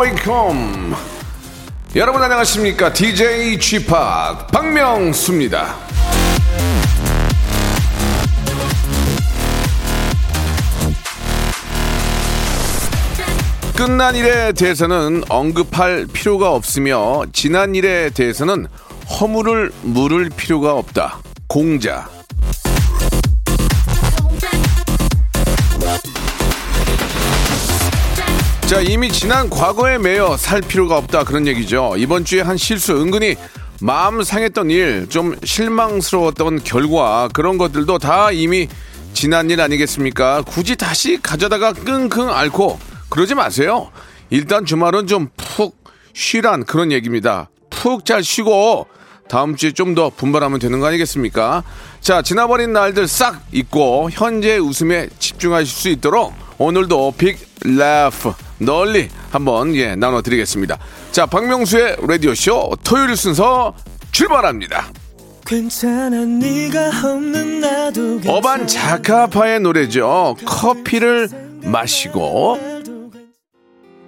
Welcome 여러분 안녕하십니까? DJ GP 박명수입니다. 끝난 일에 대해서는 언급할 필요가 없으며 지난 일에 대해서는 허물을 물을 필요가 없다. 공자 자, 이미 지난 과거에 매여 살 필요가 없다 그런 얘기죠. 이번 주에 한 실수 은근히 마음 상했던 일, 좀 실망스러웠던 결과 그런 것들도 다 이미 지난 일 아니겠습니까? 굳이 다시 가져다가 끙끙 앓고 그러지 마세요. 일단 주말은 좀 푹 쉬란 그런 얘기입니다. 푹 잘 쉬고 다음 주에 좀 더 분발하면 되는 거 아니겠습니까? 자, 지나버린 날들 싹 잊고 현재 웃음에 집중하실 수 있도록 오늘도 빅 라프 널리 한번 예 나눠드리겠습니다. 자, 박명수의 라디오 쇼 토요일 순서 출발합니다. 괜찮아 네가 없는 나도. 어반 자카파의 노래죠. 커피를 마시고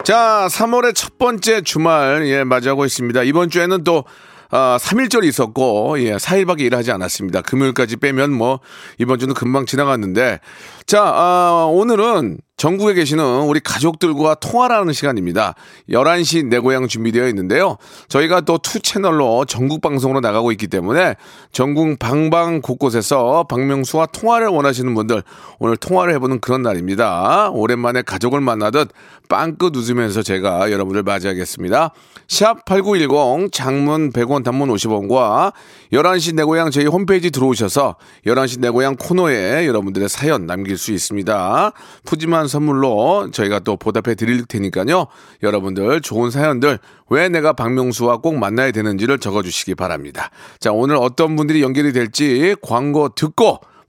자, 3월의 첫 번째 주말, 예, 맞이하고 있습니다. 이번 주에는 또, 아, 3일절이 있었고, 예, 4일밖에 일하지 않았습니다. 금요일까지 빼면 뭐, 이번 주는 금방 지나갔는데, 자, 아, 오늘은 전국에 계시는 우리 가족들과 통화를 하는 시간입니다. 11시 내 고향 준비되어 있는데요. 저희가 또 two 채널로 전국 방송으로 나가고 있기 때문에 전국 방방 곳곳에서 박명수와 통화를 원하시는 분들 오늘 통화를 해보는 그런 날입니다. 오랜만에 가족을 만나듯 빵긋 웃으면서 제가 여러분들 맞이하겠습니다. 샵 8910 장문 100원 단문 50원과 11시 내 고향 저희 홈페이지 들어오셔서 11시 내 고향 코너에 여러분들의 사연 남길 수 있습니다. 푸짐한 선물로 저희가 또 보답해 드릴 테니까요. 여러분들 좋은 사연들 왜 내가 박명수와 꼭 만나야 되는지를 적어주시기 바랍니다. 자, 오늘 어떤 분들이 연결이 될지 광고 듣고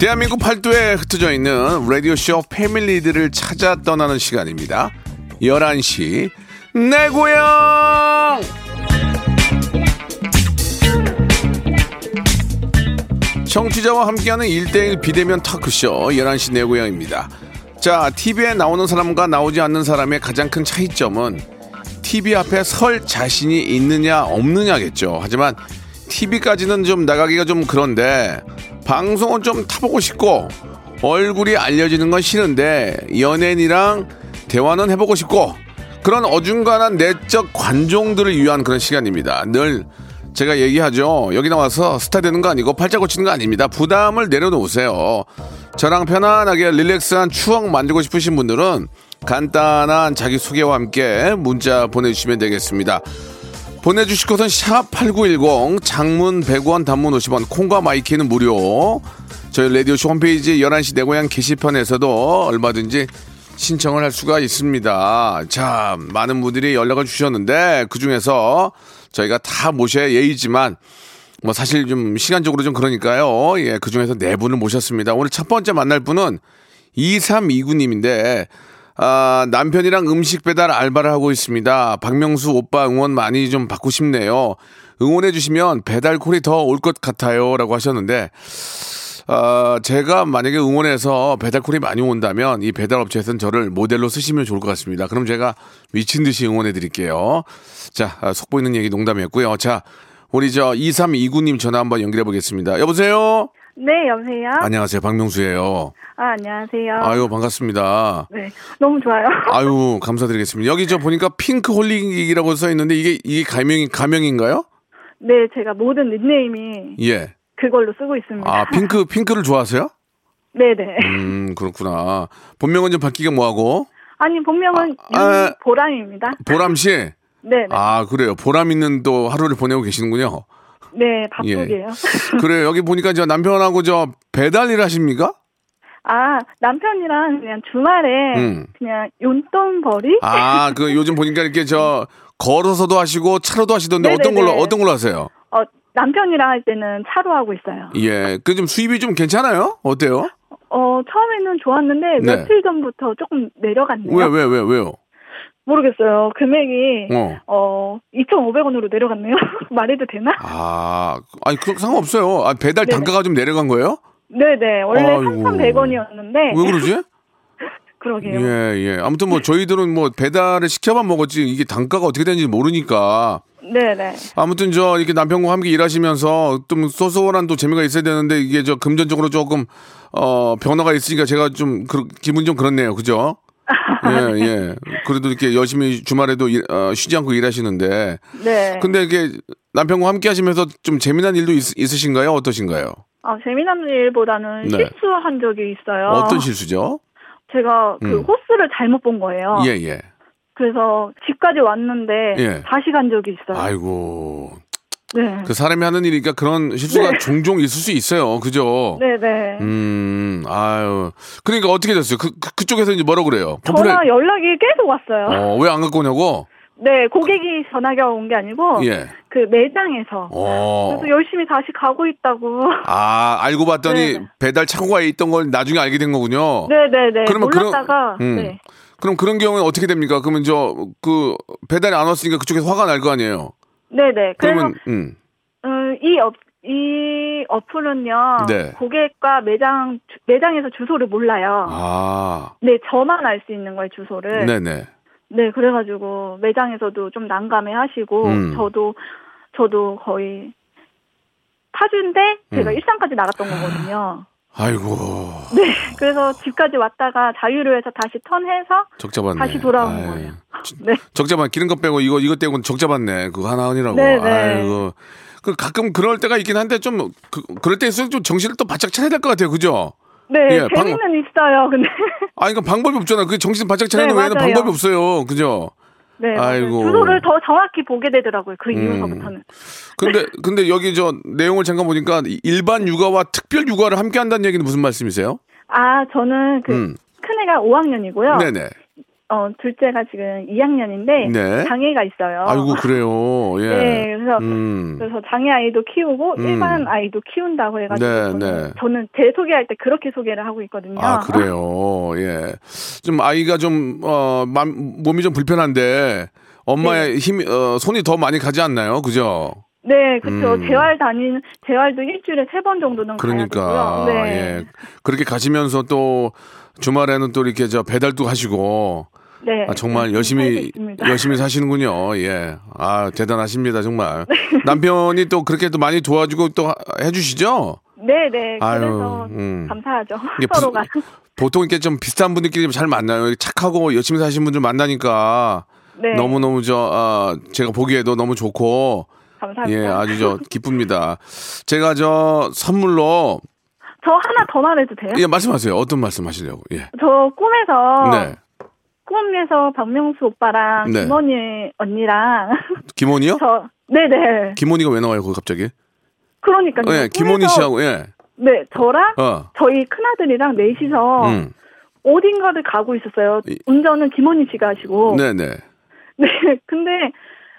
대한민국 팔도에 흩어져 있는 라디오쇼 패밀리들을 찾아 떠나는 시간입니다. 11시 내 고향 청취자와 함께하는 1대1 비대면 터크쇼 11시 내 고향입니다. 자, TV에 나오는 사람과 나오지 않는 사람의 가장 큰 차이점은 TV 앞에 설 자신이 있느냐 없느냐겠죠. 하지만 TV까지는 좀 나가기가 좀 그런데 방송은 좀 타보고 싶고 얼굴이 알려지는 건 싫은데 연예인이랑 대화는 해보고 싶고 그런 어중간한 내적 관종들을 위한 그런 시간입니다. 늘 제가 얘기하죠. 여기 나와서 스타 되는 거 아니고 팔자 고치는 거 아닙니다. 부담을 내려놓으세요. 저랑 편안하게 릴렉스한 추억 만들고 싶으신 분들은 간단한 자기소개와 함께 문자 보내주시면 되겠습니다. 보내주실 것은 샵8910 장문 100원 단문 50원 콩과 마이케이는 무료 저희 라디오쇼 홈페이지 11시 내 고향 게시판에서도 얼마든지 신청을 할 수가 있습니다. 자, 많은 분들이 연락을 주셨는데 그 중에서 저희가 다 모셔야 예의지만 뭐 사실 좀 시간적으로 좀 그러니까요. 예, 그 중에서 네 분을 모셨습니다. 오늘 첫 번째 만날 분은 2329님인데 아, 남편이랑 음식 배달 알바를 하고 있습니다. 박명수 오빠 응원 많이 좀 받고 싶네요. 응원해 주시면 배달 콜이 더 올 것 같아요. 라고 하셨는데, 아, 제가 만약에 응원해서 배달 콜이 많이 온다면 이 배달 업체에서는 저를 모델로 쓰시면 좋을 것 같습니다. 그럼 제가 미친 듯이 응원해 드릴게요. 자, 아, 속보 있는 얘기 농담이었고요. 자, 우리 저 2329님 전화 한번 연결해 보겠습니다. 여보세요? 네, 여보세요? 안녕하세요. 박명수예요. 아, 안녕하세요. 아유, 반갑습니다. 네, 너무 좋아요. 아유, 감사드리겠습니다. 여기 저 보니까 핑크 홀릭이라고 써 있는데 이게 이게 가명이 가명인가요? 네, 제가 모든 닉네임이 예. 그걸로 쓰고 있습니다. 아, 핑크, 핑크를 좋아하세요? 네 네. 음, 그렇구나. 본명은 좀 밝히가 뭐하고? 아니 본명은 아, 아. 윤보람입니다. 보람 씨? 네네. 아, 그래요. 보람 있는 또 하루를 보내고 계시는군요. 네 바쁘게요. 그래요. 여기 보니까 저 남편하고 저 배달 일 하십니까? 아 남편이랑 그냥 주말에 음. 그냥 용돈벌이 아, 그 요즘 보니까 이렇게 저 걸어서도 하시고 차로도 하시던데 어떤 네네네. 걸로, 어떤 걸로 하세요? 어 남편이랑 할 때는 차로 하고 있어요. 예. 그 좀 수입이 좀 괜찮아요? 어때요? 어 처음에는 좋았는데 네. 며칠 전부터 조금 내려갔네요. 왜, 왜, 왜, 왜요? 모르겠어요. 금액이 어. 어 2,500원으로 내려갔네요. 말해도 되나? 아, 아니, 그 상관없어요. 아, 배달 네네. 단가가 좀 내려간 거예요? 네네. 원래 아이고. 3,100원이었는데 왜 그러지? 그러게요. 예, 예. 아무튼 뭐 저희들은 뭐 배달을 시켜만 먹었지 이게 단가가 어떻게 되는지 모르니까. 네네. 아무튼 저 이렇게 남편과 함께 일하시면서 좀 소소한 또 재미가 있어야 되는데 이게 저 금전적으로 조금 어 변화가 있으니까 제가 좀 그, 기분 좀 그렇네요. 그죠? 예, 예. 그래도 이렇게 열심히 주말에도 일- 어, 쉬지 않고 일하시는데. 네. 근데 이게 남편과 함께 하시면서 좀 재미난 일도 있, 있으신가요? 어떠신가요? 아, 재미난 일보다는 네. 실수한 적이 있어요. 어떤 실수죠? 제가 그 음. 호스를 잘못 본 거예요. 예, 예. 그래서 집까지 왔는데 예. 다시 간 적이 있어요. 아이고. 네. 그 사람이 하는 일이니까 그런 실수가 네. 종종 있을 수 있어요. 그죠? 네네. 음, 아유. 그러니까 어떻게 됐어요? 그, 그, 그쪽에서 이제 뭐라 그래요? 전화 연락이 계속 왔어요. 어, 왜 안 갖고 오냐고? 네, 고객이 전화가 온 게 아니고 예. 그 매장에서. 어. 그래서 열심히 다시 가고 있다고. 아, 알고 봤더니 네. 배달 창고에 있던 걸 나중에 알게 된 거군요. 네네네. 그러면 그런- 몰랐다가 음. 네. 그럼 그런 경우는 어떻게 됩니까? 그러면 저, 그, 배달이 안 왔으니까 그쪽에서 화가 날 거 아니에요? 네네. 그러면, 음. 음, 이 업, 이 어플은요. 네. 고객과 매장, 주- 매장에서 주소를 몰라요. 아, 네, 저만 알 수 있는 거예요, 주소를. 네네. 네, 그래가지고 매장에서도 좀 난감해 하시고, 음. 저도, 저도 거의 파주인데 제가 음. 일산까지 나갔던 거거든요. 아이고, 네, 그래서 집까지 왔다가 자유로에서 다시 턴해서 적잡았네. 다시 돌아온 아이, 거예요. 진- 네. 적잡한 기름값 빼고 이거 이거 떼고 적잡았네. 그거 하나 하느라고. 네, 네. 아이고. 그 가끔 그럴 때가 있긴 한데 좀 그, 그럴 때일수록 좀 정신을 또 바짝 차려야 될 것 같아요. 그죠? 네, 예, 방- 재미는 있어요, 근데. 아, 이거 방법이 없잖아. 그 정신 바짝 차리는 네, 외에는. 방법이 없어요. 그죠? 네. 아이고. 주소를 더 정확히 보게 되더라고요, 그 음. 이후서부터는. 근데 근데 여기 저 내용을 잠깐 보니까 일반 육아와 특별 육아를 함께 한다는 얘기는 무슨 말씀이세요? 아, 저는 그, 음. 큰애가 5학년이고요. 네네. 어, 둘째가 지금 2학년인데, 네. 장애가 있어요. 아이고 그래요. 예. 네, 그래서, 음. 그래서 장애 아이도 키우고, 음. 일반 아이도 키운다고 해가지고, 네, 저는, 네. 저는 제 소개할 때 그렇게 소개를 하고 있거든요. 아 그래요. 예. 좀 아이가 좀 어, 맘- 몸이 좀 불편한데 엄마의 힘 어, 손이 더 많이 가지 않나요? 그죠? 네, 그쵸. 음. 재활 다니는, 재활도 일주일에 세 번 정도는 그러니까. 네. 예. 그렇게 가시면서 또 주말에는 또 이렇게 저 배달도 하시고 네. 아, 정말 네, 열심히. 열심히 사시는군요. 예. 아 대단하십니다 정말. 남편이 또 그렇게 또 많이 도와주고 또 하- 해주시죠. 네, 네. 아유, 그래서 음. 감사하죠. 이게 부- 서로가. 보통 이렇게 좀 비슷한 분들끼리 좀잘 만나요. 착하고 열심히 사시는 분들 만나니까 네. 너무 너무 저 아, 제가 보기에도 너무 좋고 감사합니다. 예 아주 저 기쁩니다. 제가 저 선물로 저 하나 더 말해도 돼요? 예 말씀하세요. 어떤 말씀 하시려고? 예. 저 꿈에서 네. 꿈에서 박명수 오빠랑 네. 김원희 언니랑 김원희요? 저 네네 김원희가 왜 나와요? 거기 갑자기? 그러니까요. 예, 김원희 씨하고 예. 네 저랑 어. 저희 큰아들이랑 넷이서 음. 어딘가를 가고 있었어요. 이- 운전은 김원희 씨가 하시고 네, 네. 네 근데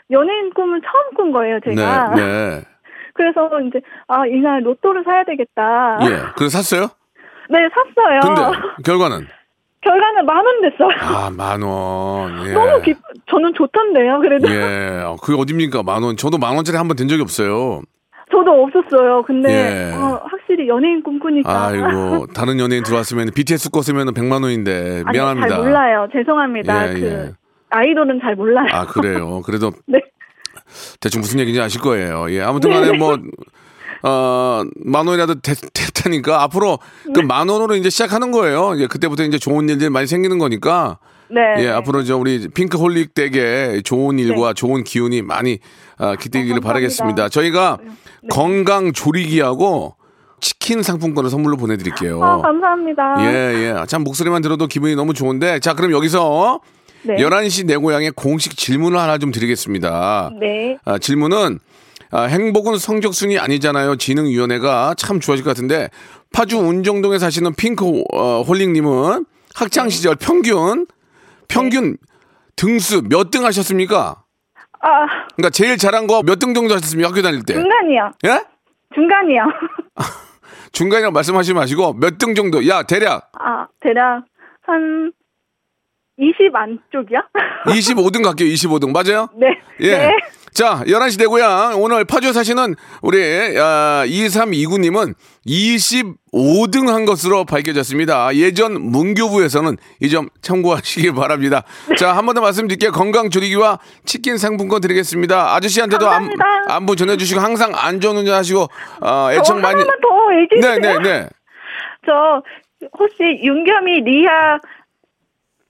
연예인 꿈을 처음 꾼 거예요 제가. 네, 네. 그래서 이제 아 이날 로또를 사야 되겠다. 예. 그래서 샀어요? 네 샀어요. 근데 결과는 결과는 만 원 됐어요. 아, 만 원. 예. 너무 기 저는 좋던데요. 그래도 예. 어, 그게 어딥니까? 만 원. 저도 만 원짜리 한 번 된 적이 없어요. 저도 없었어요. 근데 예. 어, 확실히 연예인 꿈꾸니까. 아이고, 다른 연예인 들어왔으면 BTS 껐으면 100만 원인데 아니, 미안합니다. 잘 몰라요. 죄송합니다. 예, 그 예. 아이돌은 잘 몰라요. 아, 그래요. 그래도 네. 대충 무슨 얘기인지 아실 거예요. 예. 아무튼 간에 뭐, 어, 만 원이라도 됐, 됐다니까 앞으로 그 네. 만 원으로 이제 시작하는 거예요. 예, 그때부터 이제 좋은 일들이 많이 생기는 거니까. 네. 예, 앞으로 저 우리 핑크홀릭 댁에 좋은 일과 좋은 기운이 많이 어, 기대기를 어, 감사합니다. 바라겠습니다. 저희가 네. 건강 조리기하고 치킨 상품권을 선물로 보내드릴게요. 아, 감사합니다. 예, 예. 참, 목소리만 들어도 기분이 너무 좋은데. 자, 그럼 여기서 네. 11시 내 고향의 공식 질문을 하나 좀 드리겠습니다. 네. 아, 질문은 아, 행복은 성적순이 아니잖아요. 지능위원회가 참 좋아질 것 같은데 파주 운정동에 사시는 핑크 어, 홀링님은 학창 시절 평균 평균 등수 몇 등 하셨습니까? 아, 그러니까 제일 잘한 거 몇 등 정도 하셨습니까? 학교 다닐 때? 중간이요. 예? 중간이요. 중간이라고 말씀하시지 마시고 몇 등 정도? 야 대략 아, 대략 한 20 안쪽이요? 25등 갈게요. 25등 맞아요? 네. 예. 네. 자, 11시 대고향. 오늘 파주에 사시는 우리, 아, 2329님은 25등 한 것으로 밝혀졌습니다. 예전 문교부에서는 이 점 참고하시기 바랍니다. 자, 한 번 더 말씀드릴게요. 건강 조리기와 치킨 상품권 드리겠습니다. 아저씨한테도 안. 안부 전해주시고 항상 안전운전 하시고, 어, 저 애청 많이. 네, 주세요. 네, 네. 저 혹시 윤겸이 리아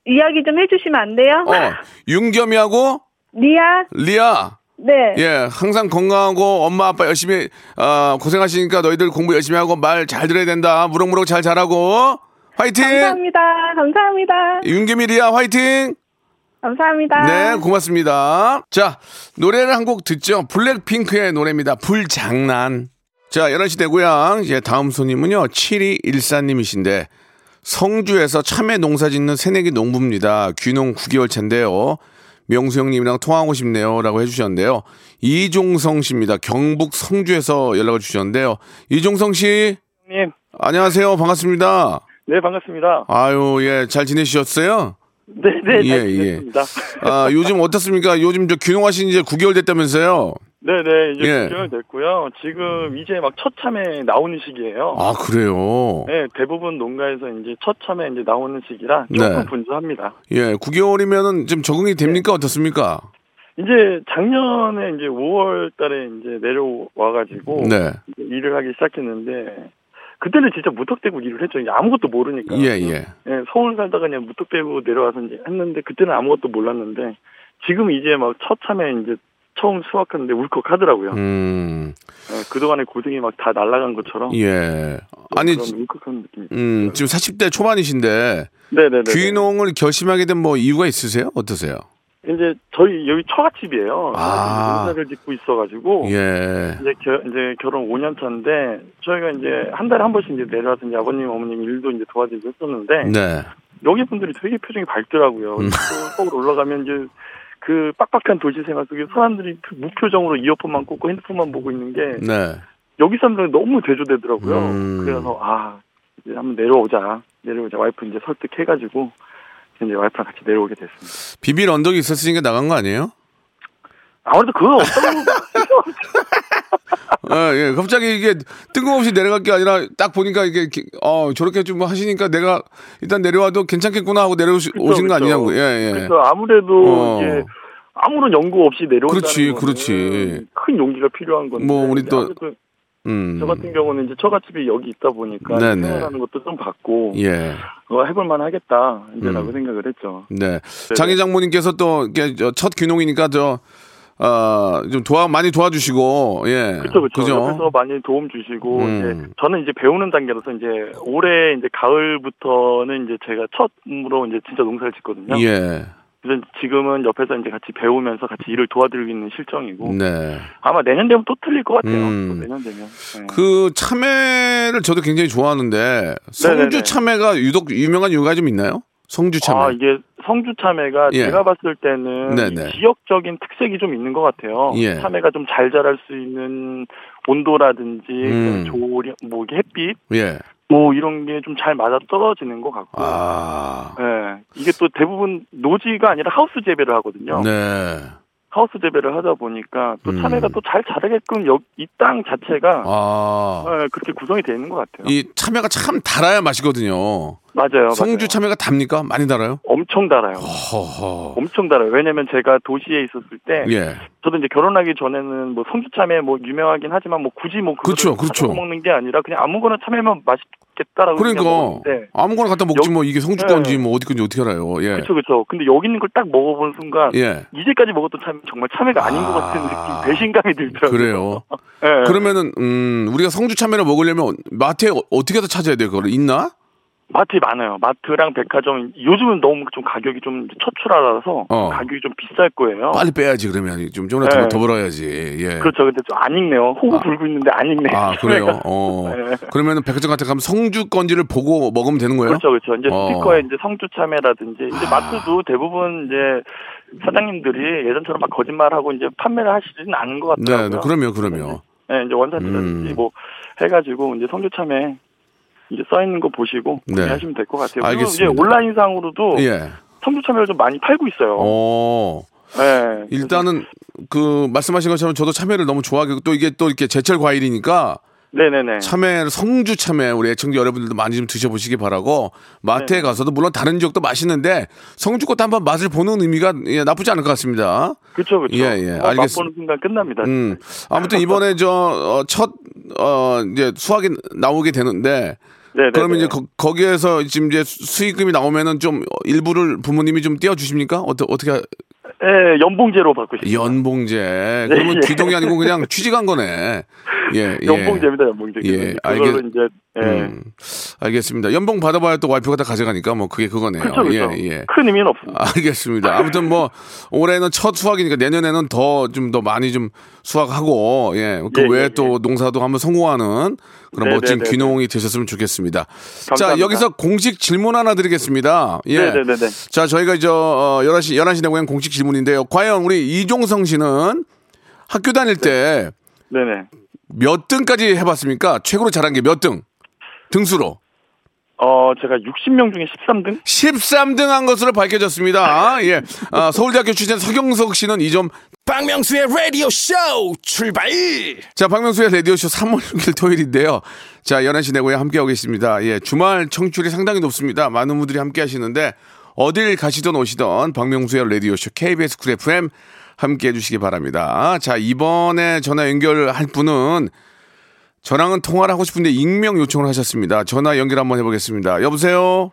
이야기 좀 해주시면 안 돼요? 어, 윤겸이하고 리아, 리아. 네. 예, 항상 건강하고 엄마 아빠 열심히 어, 고생하시니까 너희들 공부 열심히 하고 말 잘 들어야 된다. 무럭무럭 잘 자라고. 화이팅! 감사합니다. 감사합니다. 리아 화이팅! 감사합니다. 네, 고맙습니다. 자, 노래를 한 곡 듣죠. 블랙핑크의 노래입니다. 불장난. 자, 11시 내 고향. 이제 다음 손님은요. 7214님이신데 성주에서 참외 농사 짓는 새내기 농부입니다. 귀농 9개월 차인데요. 명수 형님이랑 통화하고 싶네요. 라고 해주셨는데요. 이종성 씨입니다. 경북 성주에서 연락을 주셨는데요. 이종성 씨. 님, 안녕하세요. 반갑습니다. 네 반갑습니다. 아유, 예, 잘 지내셨어요? 네, 네, 예, 잘 예. 지냈습니다. 아, 요즘 어떻습니까? 요즘 저 귀농하신 이제 9개월 됐다면서요? 네, 네, 이제 예. 9개월 됐고요. 지금 이제 막 첫 참에 나오는 시기예요. 아, 그래요? 네, 대부분 농가에서 이제 첫 참에 이제 나오는 시기라 조금 네. 분주합니다. 예, 9개월이면은 좀 적응이 됩니까? 어떻습니까? 이제 작년에 이제 5월 달에 이제 내려와가지고 네. 이제 일을 하기 시작했는데 그때는 진짜 무턱대고 일을 했죠. 아무것도 모르니까. 예, 예. 예, 서울 살다가 그냥 무턱대고 내려와서 이제 했는데 그때는 아무것도 몰랐는데 지금 이제 막 첫 참에 이제 처음 수확하는데 울컥하더라고요. 음, 예, 그동안의 고생이 막 다 날아간 것처럼 예. 아니, 울컥한 느낌이 음, 지금 40대 초반이신데 네네네 귀농을 결심하게 된 뭐 이유가 있으세요? 어떠세요? 이제 저희 여기 처갓집이에요 아. 농사를 짓고 있어가지고 예. 이제 겨, 이제 결혼 5년 차인데 저희가 이제 한 달에 한 번씩 이제 내려와서 이제 아버님 어머님 일도 이제 도와드리고 했었는데 네. 여기 분들이 되게 표정이 밝더라고요. 음. 또 서울 올라가면 이제 그 빡빡한 도시 생활 속에 사람들이 그 무표정으로 이어폰만 꽂고 핸드폰만 보고 있는 게 네. 여기 사람들은 너무 대조되더라고요. 음. 그래서 아 이제 한번 내려오자 내려오자 와이프 이제 설득해가지고 이제 와이프랑 같이 내려오게 됐습니다. 비빌 언덕이 있었으니까 나간 거 아니에요? 아무래도 그건 어떤 아, 예. 갑자기 이게 뜬금없이 내려갈 게 아니라 딱 보니까 이게 기- 어, 저렇게 좀 하시니까 내가 일단 내려와도 괜찮겠구나 하고 내려오신 거 아니냐고. 예, 예. 그래서 아무래도 어. 이게 아무런 연구 없이 내려온다는 그렇지, 그렇지. 큰 용기가 필요한 건데 뭐 우리 또- 음. 저 같은 경우는 이제 처갓집이 여기 있다 보니까. 생활하는 것도 좀 받고 예. 어, 해볼만 하겠다 이제라고 음. 생각을 했죠. 네. 장희 장모님께서 또 저첫 귀농이니까 저, 어, 좀 도와, 많이 도와주시고, 예. 그렇죠, 그렇죠. 옆에서 많이 도움 주시고 음. 이제 저는 이제 배우는 단계로서 이제 올해 이제 가을부터는 이제 제가 첫으로 이제 진짜 농사를 짓거든요. 예. 그래서 지금은 옆에서 이제 같이 배우면서 같이 일을 도와드리고 있는 실정이고 네. 아마 내년 되면 또 틀릴 것 같아요. 음. 또 내년 되면. 네. 그 참외를 저도 굉장히 좋아하는데 성주 네네네. 참외가 유독 유명한 이유가 좀 있나요? 성주 참외. 아 이게 성주 참외가 예. 제가 봤을 때는 네네. 이 지역적인 특색이 좀 있는 것 같아요. 예. 참외가 좀 잘 자랄 수 있는 온도라든지 음. 조리, 뭐 햇빛 예. 뭐 이런 게 좀 잘 맞아 떨어지는 것 같고. 아. 예. 이게 또 대부분 노지가 아니라 하우스 재배를 하거든요. 네. 하우스 재배를 하다 보니까 또 음. 참외가 또잘 자라게끔 이 땅 자체가 아. 예, 그렇게 구성이 되어 있는 것 같아요. 이 참외가 참 달아야 맛이거든요. 맞아요. 성주 맞아요. 참외가 답니까? 많이 달아요? 엄청 달아요. 허허. 엄청 달아요. 왜냐면 제가 도시에 있었을 때 예. 저도 이제 결혼하기 전에는 뭐 성주 참외 뭐 유명하긴 하지만 뭐 굳이 뭐 그렇죠, 그렇죠. 사서 먹는 게 아니라 그냥 아무거나 참외면 맛있겠다라고 그러니까 아무거나 갖다 먹지 여- 뭐 이게 성주 네. 건지 뭐 어디 건지 어떻게 알아요? 예. 그렇죠 그렇죠. 근데 여기 있는 걸 딱 먹어본 순간 예. 이제까지 먹었던 참 정말 참외가 아닌 것 같은 아. 느낌, 배신감이 들더라고요. 그래요. 예. 그러면은 음 우리가 성주 참외를 먹으려면 마트에 어- 어떻게 해서 찾아야 돼요? 그걸 있나? 마트에 많아요. 마트랑 백화점 요즘은 너무 좀 가격이 좀 처출하라서 어. 가격이 좀 비쌀 거예요. 빨리 빼야지 그러면 좀 좀더 더, 네. 더 벌어야지. 예. 그렇죠. 근데 좀 안 익네요. 호구 불고 있는데 안 익네요. 아 그래요. 어. 네. 그러면은 백화점 같은 데 가면 성주 건지를 보고 먹으면 되는 거예요? 그렇죠, 그렇죠. 이제 어. 아. 스티커에 이제 성주 참외라든지 이제 마트도 대부분 이제 사장님들이 예전처럼 막 거짓말하고 이제 판매를 하시지는 않은 것 네, 같더라고요. 네, 그럼요, 그럼요. 네, 이제 원산지라든지 음. 뭐 해가지고 이제 성주 참외 이제 써 있는 거 보시고 네. 구매하시면 될 것 같아요. 그리고 알겠습니다. 이제 온라인상으로도 예. 성주 참외를 좀 많이 팔고 있어요. 어. 네. 일단은 그 말씀하신 것처럼 저도 참외를 너무 좋아하고 또 이게 또 이렇게 제철 과일이니까 네네네. 참외 성주 참외 우리 애청자 여러분들도 많이 좀 드셔보시기 바라고 마트에 네. 가서도 물론 다른 지역도 맛있는데 성주 것도 한번 맛을 보는 의미가 예, 나쁘지 않을 것 같습니다. 그렇죠, 그렇죠. 예, 예, 뭐 알겠습- 맛보는 순간 끝납니다. 음 아무튼 이번에 저첫 어, 이제 수확이 나오게 되는데 네네. 그러면 이제 거, 기에서 지금 이제 수익금이 나오면은 좀 일부를 부모님이 좀 떼어 주십니까? 어떻게 어떻게 예, 연봉제로 받고 싶어요. 연봉제 그러면 예. 귀동이 아니고 그냥 취직한 거네. 예, 예. 연봉제입니다, 연봉제. 예, 알겠- 이제 예. 음, 알겠습니다. 연봉 받아봐야 또 와이프가 다 가져가니까 뭐 그게 그거네요. 그렇죠, 그렇죠. 예, 예. 큰 의미는 없습니다. 알겠습니다. 아무튼 뭐 올해는 첫 수확이니까 내년에는 더좀더 많이 좀 수확하고 예. 그 예, 외에 예, 또 농사도 한번 성공하는 그런 네, 멋진 네, 네, 귀농이 되셨으면 좋겠습니다. 자, 감사합니다. 여기서 공식 질문 하나 드리겠습니다. 예. 네네네 네. 자, 저희가 이제 어, 11시 11시 내고향 공식 질문인데요. 과연 우리 이종성 씨는 학교 다닐 때 네네. 몇 등까지 해봤습니까? 최고로 잘한 게 몇 등? 등수로. 어, 제가 60명 중에 13등? 13등 한 것으로 밝혀졌습니다. 예. 아, 서울대학교 출신 서경석 씨는 이 점. 박명수의 라디오 쇼 출발 자, 박명수의 라디오 쇼 3월 6일 토요일인데요. 자, 11시 내고에 함께하고 계십니다. 예. 주말 청취율이 상당히 높습니다. 많은 분들이 함께 하시는데, 어딜 가시던 오시던 박명수의 라디오 쇼 KBS Cool FM 함께 해주시기 바랍니다. 자, 이번에 전화 연결할 분은 저랑은 통화를 하고 싶은데 익명 요청을 하셨습니다. 전화 연결 한번 해보겠습니다. 여보세요?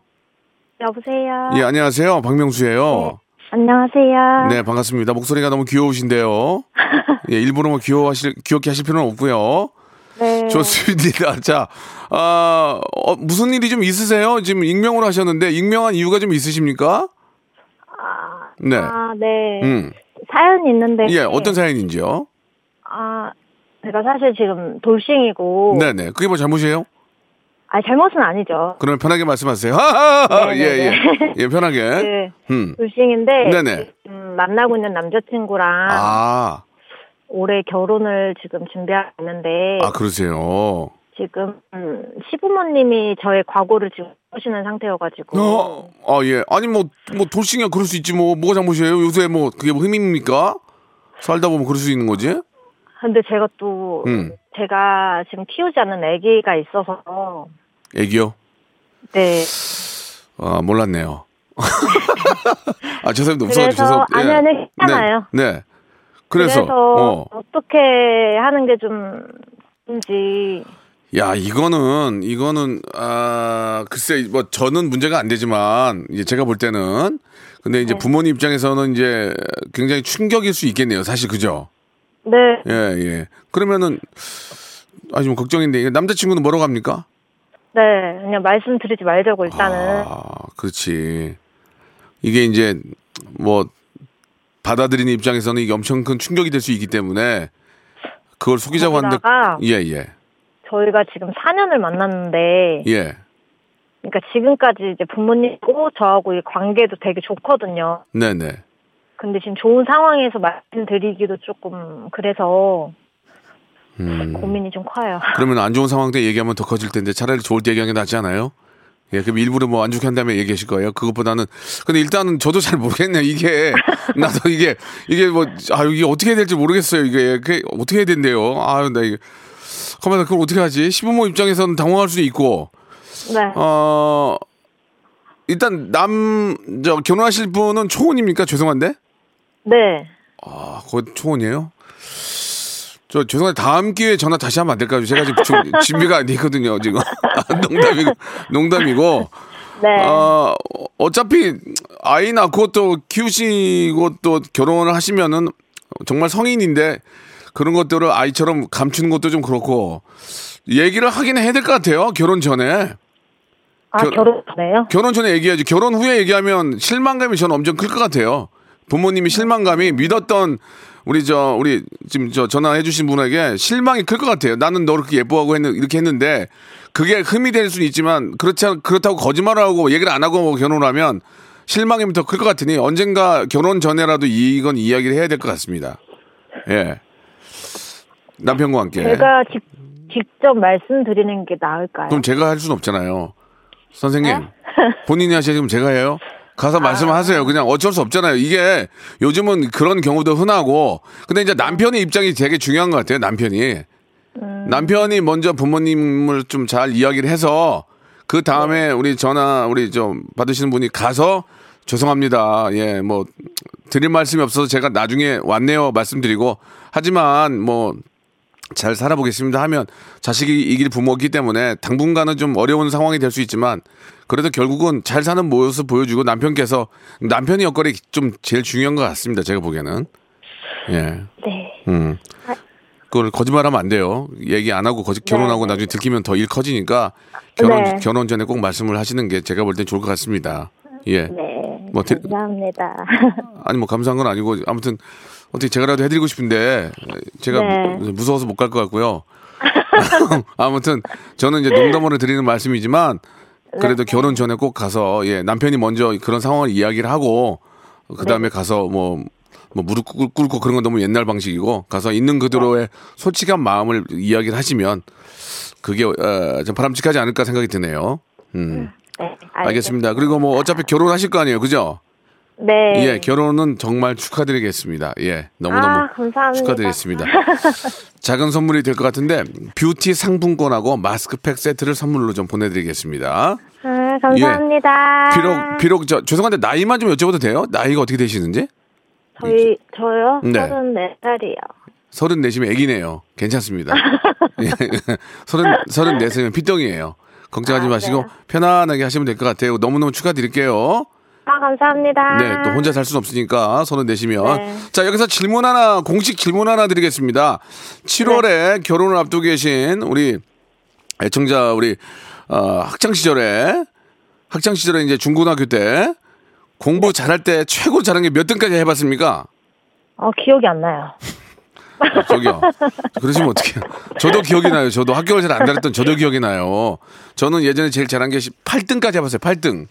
여보세요. 예, 안녕하세요. 박명수예요. 안녕하세요. 네, 반갑습니다. 목소리가 너무 귀여우신데요. 예, 일부러 뭐 귀여워하실, 귀엽게 하실 필요는 없고요. 네. 좋습니다. 자, 아, 어, 무슨 일이 좀 있으세요? 지금 익명으로 하셨는데, 익명한 이유가 좀 있으십니까? 네. 아, 네. 음. 사연이 있는데. 예, 어떤 사연인지요? 아, 제가 사실 지금 돌싱이고. 네네. 그게 뭐 잘못이에요? 아, 잘못은 아니죠. 그러면 편하게 말씀하세요. 하하하! 예, 네네네. 예. 예, 편하게. 네. 음. 돌싱인데. 네네. 음, 만나고 있는 남자친구랑 아, 올해 결혼을 지금 준비하고 있는데. 아, 그러세요. 지금 음, 시부모님이 저의 과거를 지금 보시는 상태여가지고. 어, 아, 예. 아니, 뭐, 뭐, 돌싱이야 그럴 수 있지, 뭐, 뭐가 잘못이에요? 요새 뭐, 그게 뭐 힘입니까? 살다 보면 그럴 수 있는 거지? 근데 제가 또 음. 제가 지금 키우지 않는 아기가 있어서 애기요? 네. 아, 몰랐네요. 아, 죄송합니다. 그래서 죄송. 아니 아니 괜찮아요. 네. 네. 그래서, 어. 어. 떻게 하는 게 좀 인지 야, 이거는, 이거는, 아, 글쎄, 뭐, 저는 문제가 안 되지만, 이제 제가 볼 때는, 근데 이제 네. 부모님 입장에서는 이제 굉장히 충격일 수 있겠네요. 사실, 그죠? 네. 예, 예. 그러면은, 아, 좀 걱정인데, 남자친구는 뭐라고 합니까? 네. 그냥 말씀드리지 말자고 일단은 아, 그렇지. 이게 이제, 뭐, 받아들이는 입장에서는 이게 엄청 큰 충격이 될 수 있기 때문에, 그걸 속이자고 하는데, 예, 예. 저희가 지금 4년을 만났는데 예. 그러니까 지금까지 이제 부모님하고 저하고 이 관계도 되게 좋거든요. 네네. 근데 지금 좋은 상황에서 말씀드리기도 조금 그래서 음. 고민이 좀 커요. 그러면 안 좋은 상황 때 얘기하면 더 커질 텐데 차라리 좋을 때 얘기하는 게 낫지 않아요? 예, 그럼 일부러 뭐 안 좋게 한 다음에 얘기하실 거예요. 그것보다는 근데 일단은 저도 잘 모르겠네요. 이게 나도 이게 이게 뭐 아 이게 어떻게 해야 될지 모르겠어요. 이게 그게 어떻게 해야 된대요. 아유 나 이게 가만 그걸 어떻게 하지? 시부모 입장에서는 당황할 수도 있고 네. 어 일단 남 저 결혼하실 분은 초혼입니까? 죄송한데. 네. 아, 거기 초혼이에요? 저 죄송한데 다음 기회에 전화 다시 하면 안 될까요? 제가 지금 준- 준비가 안 되거든요 지금. 아, 농담이고 농담이고. 네. 어, 어차피 아이 낳고 또 키우시고 또 결혼을 하시면은 정말 성인인데 그런 것들을 아이처럼 감추는 것도 좀 그렇고 얘기를 하긴 해야 될 것 같아요. 결혼 전에. 아, 결- 결혼 전에요? 결혼 전에 얘기해야지. 결혼 후에 얘기하면 실망감이 저는 엄청 클 것 같아요. 부모님이 실망감이 믿었던 우리 저 우리 지금 저 전화해 주신 분에게 실망이 클 것 같아요. 나는 너를 그렇게 예뻐하고 했는 이렇게 했는데 그게 흠이 될 수는 있지만 그렇지 않, 그렇다고 거짓말을 하고 얘기를 안 하고 결혼을 하면 실망이 더 클 것 같으니 언젠가 결혼 전에라도 이건 이야기를 해야 될 것 같습니다. 예. 남편과 함께. 제가 직, 직접 말씀드리는 게 나을까요? 그럼 제가 할 수는 없잖아요. 선생님. 네? 본인이 하시면 제가 해요? 가서 말씀하세요. 그냥 어쩔 수 없잖아요. 이게 요즘은 그런 경우도 흔하고. 근데 이제 남편의 입장이 되게 중요한 것 같아요. 남편이. 남편이 먼저 부모님을 좀 잘 이야기를 해서 그 다음에 우리 전화 우리 좀 받으시는 분이 가서 죄송합니다. 예, 뭐 드릴 말씀이 없어서 제가 나중에 왔네요. 말씀드리고 하지만 뭐 잘 살아보겠습니다 하면 자식이 이길 부모이기 때문에 당분간은 좀 어려운 상황이 될 수 있지만 그래도 결국은 잘 사는 모습 보여주고 남편께서 남편의 역할이 좀 제일 중요한 것 같습니다. 제가 보기에는 예, 네. 음, 그걸 거짓말하면 안 돼요. 얘기 안 하고 거짓 결혼하고 나중에 들키면 더 일 커지니까 결혼 네. 결혼 전에 꼭 말씀을 하시는 게 제가 볼 땐 좋을 것 같습니다. 예, 네. 뭐 대- 감사합니다. 아니 뭐 감사한 건 아니고 아무튼 어떻게 제가라도 해드리고 싶은데 제가 네. 무- 무서워서 못 갈 것 같고요. 아무튼 저는 이제 농담으로 드리는 말씀이지만 그래도 결혼 전에 꼭 가서 예 남편이 먼저 그런 상황을 이야기를 하고 그 다음에 가서 뭐. 뭐 무릎 꿇- 꿇고 그런 건 너무 옛날 방식이고 가서 있는 그대로의 솔직한 마음을 이야기를 하시면 그게 어, 좀 바람직하지 않을까 생각이 드네요. 음, 네. 알겠습니다. 그리고 뭐 어차피 결혼하실 거 아니에요, 그죠? 네. 예, 결혼은 정말 축하드리겠습니다. 예, 너무너무 아, 감사합니다. 축하드리겠습니다. 작은 선물이 될 것 같은데 뷰티 상품권하고 마스크팩 세트를 선물로 좀 보내드리겠습니다. 아, 감사합니다. 비록 비록 저 죄송한데 나이만 좀 여쭤봐도 돼요? 나이가 어떻게 되시는지? 저희 저요? 네. 34살이요. 서른 네시면 애기네요. 괜찮습니다. 예, 서른 서른 네시면 피덩이에요. 걱정하지 아, 마시고 네. 편안하게 하시면 될 것 같아요. 너무너무 축하드릴게요. 아, 감사합니다. 네, 또 혼자 살 수는 없으니까 서른 내시면. 네. 자, 여기서 질문 하나, 공식 질문 하나 드리겠습니다. 7월에 네. 결혼을 앞두고 계신 우리 애청자, 우리, 어, 학창시절에, 학창시절에 이제 중고등학교 때 공부 네. 잘할 때 최고 잘한 게 몇 등까지 해봤습니까? 어, 기억이 안 나요. 아, 저기요. 그러시면 어떡해요. 저도 기억이 나요. 저도 학교를 잘 안 다녔던 저도 기억이 나요. 저는 예전에 제일 잘한 게 8등까지 해봤어요. 8등.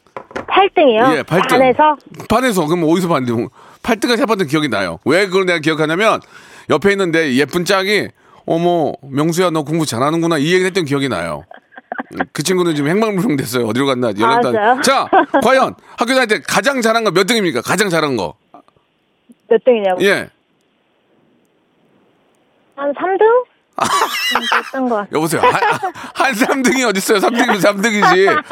8등이요? 예, 8등. 반에서? 반에서 그럼 어디서 봤는데 8등까지 해봤던 기억이 나요. 왜 그걸 내가 기억하냐면 옆에 있는데 예쁜 짝이 어머 명수야 너 공부 잘하는구나 이 얘기를 했던 기억이 나요. 그 친구는 지금 행방불명 됐어요. 어디로 갔나 연락도 맞아요? 안. 자, 과연 학교 다닐 때 가장 잘한 거 몇 등입니까? 가장 잘한 거. 몇 등이냐고? 예. 한 3등? 여보세요. 한, 한 3등이 어딨어요? 3등이면 3등이지.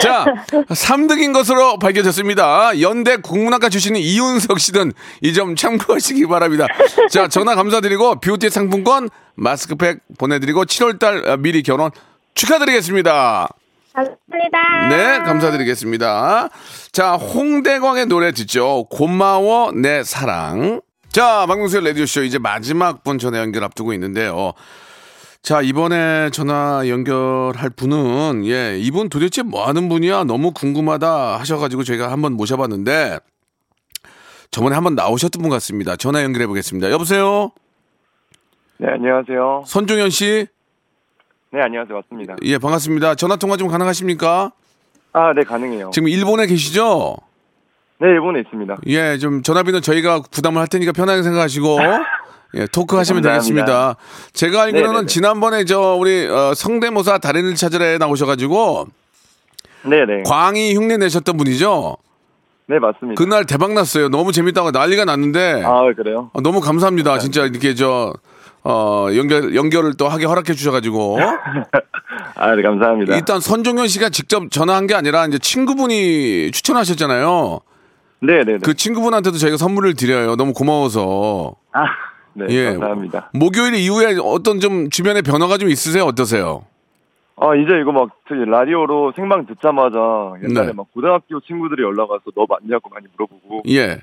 자, 3등인 것으로 밝혀졌습니다. 연대 국문학과 출신인 이윤석 씨는 이 점 참고하시기 바랍니다. 자, 전화 감사드리고 뷰티 상품권 마스크팩 보내드리고 7월달 미리 결혼 축하드리겠습니다. 감사합니다. 네, 감사드리겠습니다. 자, 홍대광의 노래 듣죠. 고마워, 내 사랑. 자, 박명수의 라디오쇼 이제 마지막 분 전화 연결 앞두고 있는데요. 자, 이번에 전화 연결할 분은, 예, 이분 도대체 뭐 하는 분이야? 너무 궁금하다 하셔가지고 저희가 한번 모셔봤는데, 저번에 한번 나오셨던 분 같습니다. 전화 연결해 보겠습니다. 여보세요? 네, 안녕하세요. 손종현 씨? 네, 안녕하세요. 맞습니다. 예, 반갑습니다. 전화 통화 좀 가능하십니까? 아, 네, 가능해요. 지금 일본에 계시죠? 네, 일본에 있습니다. 예, 좀 전화비는 저희가 부담을 할 테니까 편하게 생각하시고 예, 토크 하시면. 되겠습니다. 제가 알기로는 네네네. 지난번에 저 우리 어, 성대모사 달인을 찾으러 나오셔가지고 네, 네. 광희 흉내 내셨던 분이죠. 네, 맞습니다. 그날 대박 났어요. 너무 재밌다고 난리가 났는데 아, 그래요? 어, 너무 감사합니다. 진짜 이렇게 저 어, 연결, 연결을 또 하게 허락해 주셔가지고. 아, 네, 감사합니다. 일단 선종현 씨가 직접 전화한 게 아니라 이제 친구분이 추천하셨잖아요. 네, 네, 네. 그 친구분한테도 저희가 선물을 드려요. 너무 고마워서. 아, 네, 예. 감사합니다. 목요일 이후에 어떤 좀 주변에 변화가 좀 있으세요? 어떠세요? 아, 이제 이거 막 저기 라디오로 생방 듣자마자 옛날에 네. 막 고등학교 친구들이 연락 와서 너 맞냐고 많이 물어보고 예.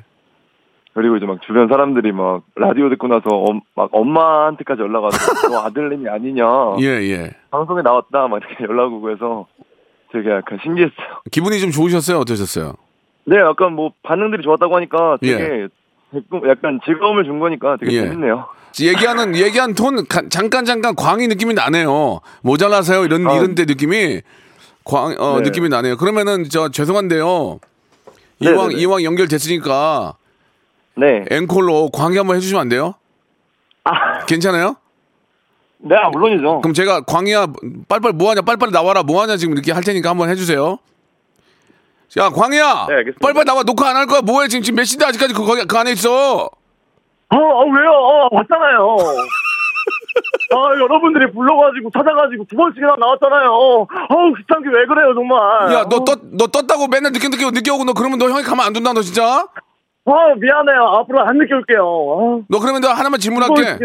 그리고 이제 막 주변 사람들이 막 라디오 듣고 나서 엄, 막 엄마한테까지 연락 와서 너 아들내미 아니냐 예, 예. 방송에 나왔다 막 이렇게 연락 오고 해서 되게 약간 신기했어요. 기분이 좀 좋으셨어요? 어떠셨어요? 네, 약간 뭐 반응들이 좋았다고 하니까 되게 예. 약간 즐거움을 준 거니까 되게 예. 재밌네요. 얘기하는 얘기한 톤 가- 잠깐 잠깐 광희 느낌이 나네요. 모자라세요 이런 아. 이런 데 느낌이 광 어, 네. 느낌이 나네요. 그러면은 저 죄송한데요. 네, 이왕 네, 네. 이왕 연결됐으니까 네. 앵콜로 광희 한번 해주시면 안 돼요? 아, 괜찮아요? 네, 아, 물론이죠. 그럼 제가 광희야 빨빨 뭐하냐 빨빨 나와라 뭐하냐 지금 이렇게 할 테니까 한번 해주세요. 야 광희야 네, 알겠습니다. 빨빨 나와 녹화 안 할 거야 뭐해 지금 지금 몇 시인데 아직까지 그, 거기 그 안에 있어. 아, 아, 왜요? 어, 왔잖아요. 아, 여러분들이 불러가지고 찾아가지고 두 번씩이나 나왔잖아요. 아우, 귀찮게 왜 그래요, 정말. 야 너 떴 너 떴다고 맨날 늦게 늦게 늦게 오고 너 그러면 너 형이 가면 안 된다 너 진짜. 아, 미안해요. 앞으로 안 늦게 올게요. 너 그러면 너 하나만 아, 질문할게.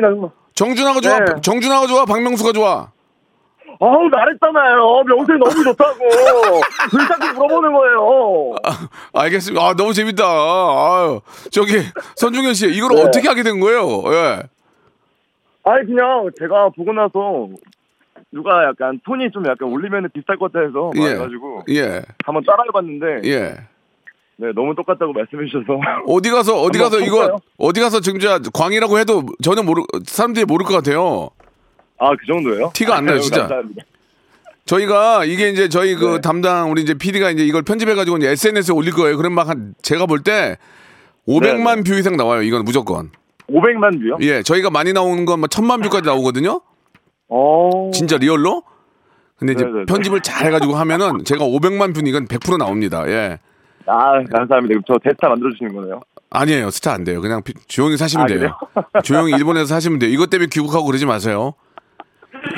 정준하가 좋아? 네. 정준하가 좋아? 박명수가 좋아? 아우, 말했잖아요. 명수이 너무 좋다고. 왜 자꾸 물어보는 거예요. 알겠습니다. 아, 너무 재밌다. 아유, 저기 선중현 씨, 이걸 네. 어떻게 하게 된 거예요? 예. 아니, 그냥 제가 보고 나서 누가 약간 톤이 좀 약간 올리면 비슷할 것 같아 해서 예. 말해가지고 예. 한번 따라해봤는데 예. 네, 너무 똑같다고 말씀해 주셔서 어디 가서 어디 가서 이거? 어디 가서 진짜 광이라고 해도 전혀 모르 사람들이 모를 것 같아요. 아, 그 정도예요? 티가 안 나요, 진짜. 감사합니다. 저희가 이게 이제 저희 그 네. 담당 우리 이제 PD가 이제 이걸 편집해 가지고 SNS에 올릴 거예요. 그럼 막 한 제가 볼 때 500만 view 이상 나와요. 이건 무조건. 500만 view요? 예, 저희가 많이 나오는 건 막 천만 view까지 나오거든요. 어. 진짜 real로? 근데 이제 네네네. 편집을 잘 해가지고 하면은 제가 500만 view는 이건 100% 나옵니다. 예. 아, 감사합니다. 그럼 저 대스타 만들어 주시는 거네요. 아니에요. 스타 안 돼요. 그냥 피- 조용히 사시면 아, 돼요. 조용히 일본에서 사시면 돼요. 이것 때문에 귀국하고 그러지 마세요.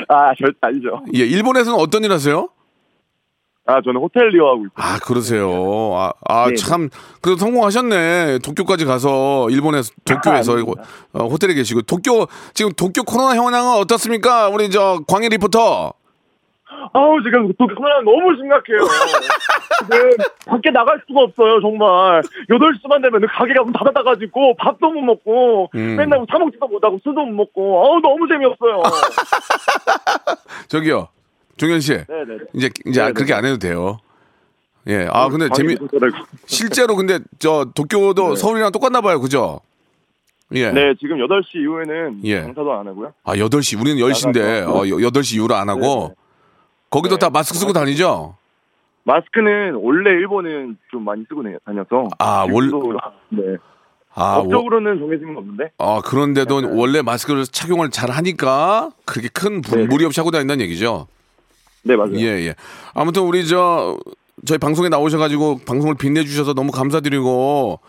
아, 절대 아니죠. 예, 일본에서는 어떤 일 하세요? 아, 저는 호텔리어 하고 있어요. 아, 그러세요. 아, 아 네네. 참. 그래도 성공하셨네. 도쿄까지 가서, 일본에서, 도쿄에서, 아, 이거, 어, 호텔에 계시고. 도쿄, 지금 도쿄 코로나 현황은 어떻습니까? 우리 저, 광희 리포터. 아우, 지금 또 코로나 너무 심각해요. 지금 밖에 나갈 수가 없어요, 정말. 8시만 되면 가게가 문 닫아가지고 밥도 못 먹고 음. 맨날 사먹지도 못하고 술도 못 먹고 아우, 너무 재미없어요. 저기요. 종현 씨. 네네네. 이제, 이제 네네. 그렇게 안 해도 돼요. 예. 아, 근데 재미. 실제로 근데 저 도쿄도 네. 서울이랑 똑같나 봐요. 그죠? 예. 네, 지금 8시 이후에는 예. 장사도 안 하고요. 아, 8시. 우리는 10시인데, 나가서. 어, 8시 이후로 안 하고. 네네. 거기도 네. 다 마스크 쓰고 다니죠? 마스크는 원래 일본은 좀 많이 쓰고 다녀서 아, 원- 지금도- 네. 아, 워- 법적으로는 정해진 건 없는데 아, 그런데도 원래 마스크를 착용을 잘 하니까 그렇게 큰 부- 네네. 무리 없이 하고 다닌다는 얘기죠? 네 맞아요. 예, 예. 아무튼 우리 저, 저희 방송에 나오셔가지고 방송을 빛내주셔서 너무 감사드리고.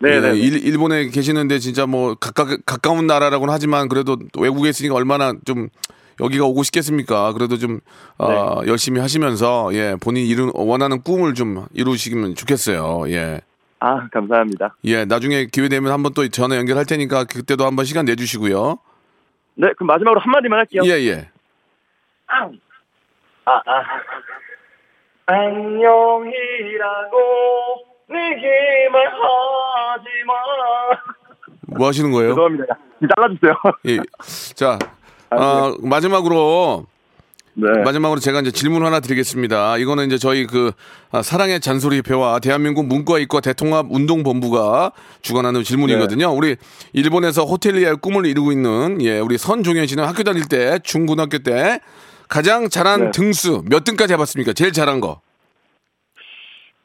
네, 예, 네. 일, 일본에 계시는데 진짜 뭐 가까, 가까운 나라라고는 하지만 그래도 외국에 있으니까 얼마나 좀 여기가 오고 싶겠습니까? 그래도 좀 어, 네. 열심히 하시면서 예 본인 이룬 원하는 꿈을 좀 이루시면 좋겠어요. 예. 아 감사합니다. 예, 나중에 기회 되면 한번 또 전화 연결할 테니까 그때도 한번 시간 내주시고요. 네 그럼 마지막으로 한 마디만 할게요. 예, 예. 아, 아. 안녕이라고 내게 말 하지 마. 뭐 하시는 거예요? 죄송합니다. 잘라주세요. 예. 자, 어, 마지막으로 네. 마지막으로 제가 이제 질문 하나 드리겠습니다. 이거는 이제 저희 그 아, 사랑의 잔소리 회와 대한민국 문과이과 대통합 운동본부가 주관하는 질문이거든요. 우리 일본에서 호텔리아의 꿈을 이루고 있는 예, 우리 선종현 씨는 학교 다닐 때 중고등학교 때 가장 잘한 네. 등수 몇 등까지 해봤습니까? 제일 잘한 거.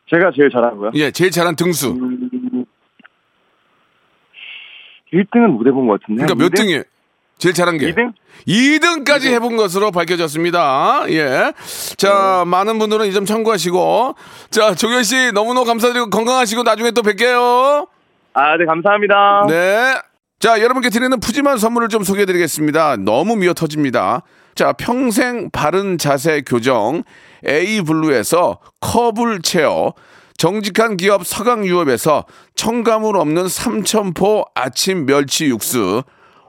제가 제일 잘한 거요. 예, 제일 잘한 등수. 음, 1등은 못 해본 것 같은데. 그러니까 몇 등이에요? 제일 잘한 게? 2등? 2등까지 해본 것으로 밝혀졌습니다. 예. 자, 많은 분들은 이 점 참고하시고. 자, 종현 씨 너무너무 감사드리고 건강하시고 나중에 또 뵐게요. 아, 네, 감사합니다. 네. 자, 여러분께 드리는 푸짐한 선물을 좀 소개해 드리겠습니다. 너무 미어 터집니다. 자, 평생 바른 자세 교정 A블루에서 Curble Chair, 정직한 기업 서강유업에서 첨가물 없는 삼천포 아침 멸치 육수,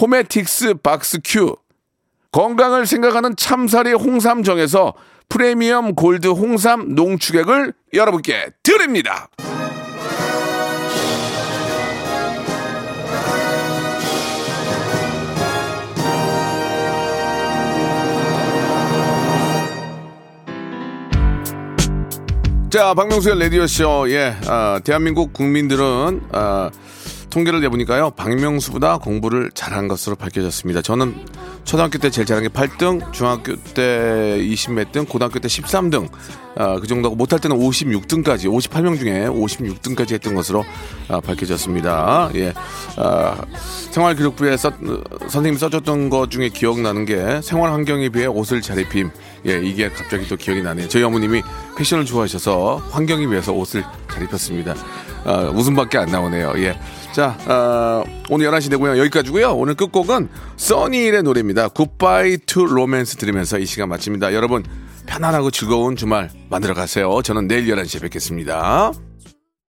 호메틱스 박스 큐, 건강을 생각하는 참사리 홍삼정에서 프리미엄 골드 홍삼 농축액을 여러분께 드립니다. 자, 박명수의 라디오쇼. 예, 아, 대한민국 국민들은, 아, 통계를 내보니까요, 박명수보다 공부를 잘한 것으로 밝혀졌습니다. 저는 초등학교 때 제일 잘한 게 8등, 중학교 때 20몇 등, 고등학교 때 13등, 아, 그 정도고 못할 때는 56등까지, 58명 중에 56등까지 했던 것으로 아, 밝혀졌습니다. 예, 아, 생활기록부에 써, 선생님이 써줬던 것 중에 기억나는 게 생활 환경에 비해 옷을 잘 입힘. 예, 이게 갑자기 또 기억이 나네요. 저희 어머님이 패션을 좋아하셔서 환경에 비해서 옷을 잘 입혔습니다. 아, 웃음밖에 안 나오네요. 예. 자, 어, 오늘 11시 내고요. 여기까지고요. 오늘 끝곡은 써니일의 노래입니다. Goodbye to Romance 들으면서 이 시간 마칩니다. 여러분, 편안하고 즐거운 주말 만들어 가세요. 저는 내일 11시에 뵙겠습니다.